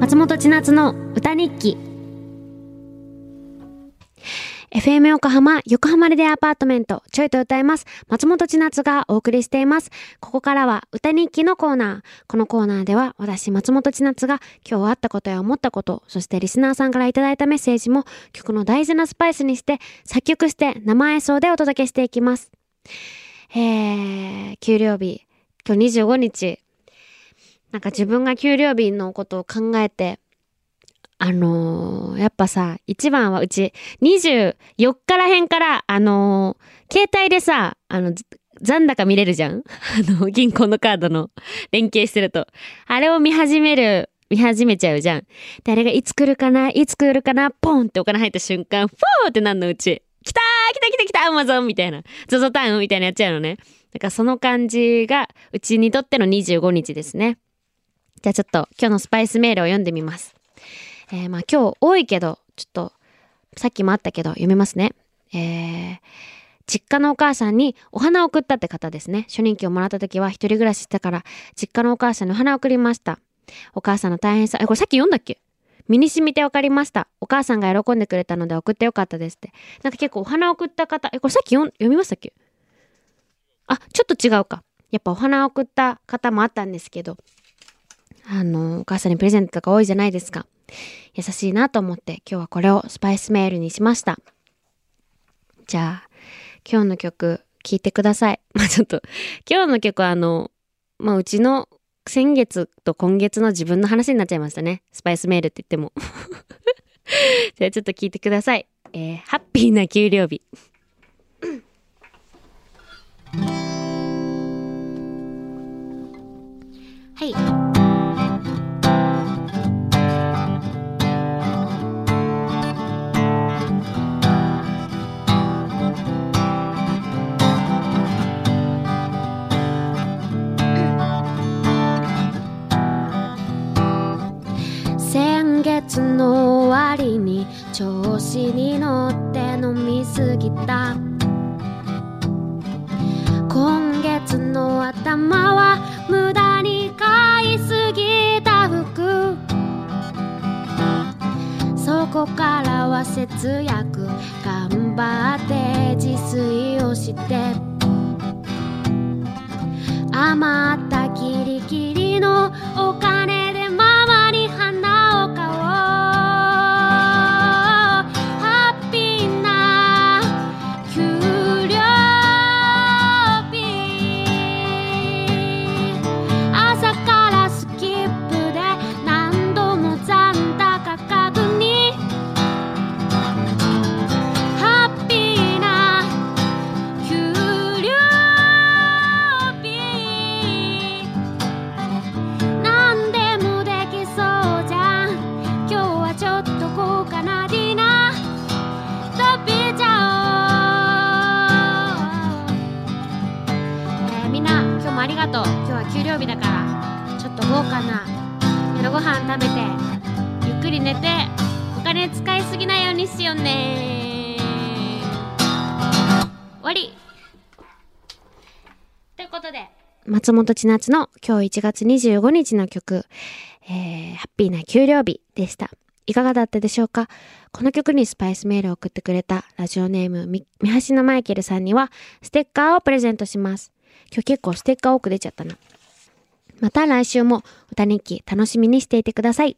松本千夏の歌日記 FM 横浜、横浜レデアアパートメント、ちょいと歌います。松本千夏がお送りしています。ここからは歌日記のコーナー。このコーナーでは私、松本千夏が今日あったことや思ったこと、そしてリスナーさんからいただいたメッセージも曲の大事なスパイスにして作曲して生演奏でお届けしていきます。えー、給料日、今日25日。なんか自分が給料日のことを考えて、あのーやっぱさ、一番はうち24日らへんから、あのー携帯でさ、あの、残高見れるじゃん？あの、銀行のカードの連携してると。あれを見始める、見始めちゃうじゃん。で、あれがいつ来るかな？いつ来るかな？ポンってお金入った瞬間、フォーってなんのうち。来たー来た来た来たアマゾンみたいな。ゾゾタウンみたいなやっちゃうのね。だからその感じが、うちにとっての25日ですね。じゃあちょっと今日のスパイスメールを読んでみます。えー、まあ今日多いけど、ちょっと、さっきもあったけど読みますね。えー、実家のお母さんにお花を送ったって方ですね。初任給をもらった時は一人暮らししたから、実家のお母さんにお花を送りました。お母さんの大変さ、え、これさっき読んだっけ？身に染みて分かりました。お母さんが喜んでくれたので送ってよかったですって。なんか結構お花を送った方、え、これさっき読読みましたっけ？あ、ちょっと違うか。やっぱお花を送った方もあったんですけど、あの、お母さんにプレゼントとか多いじゃないですか。優しいなと思って今日はこれをスパイスメールにしました。じゃあ、今日の曲聴いてください。まあちょっと、今日の曲はあの、まあうちの先月と今月の自分の話になっちゃいましたね。スパイスメールって言っても。じゃあちょっと聞いてください。えー、ハッピーな給料日。はい。月の終わりに調子に乗って飲みすぎた。今月の頭は無駄に買いすぎた服。そこからは節約頑張って自炊をして。余っもありがとう。今日は給料日だからちょっと豪華な夜ご飯食べてゆっくり寝てお金使いすぎないようにしようね。終わり。ということで松本千夏の今日1月25日の曲、えー、ハッピーな給料日でした。いかがだったでしょうか？この曲にスパイスメールを送ってくれたラジオネーム、三橋のマイケルさんにはステッカーをプレゼントします。今日結構ステッカー多く出ちゃったな。また来週も歌日記楽しみにしていてください。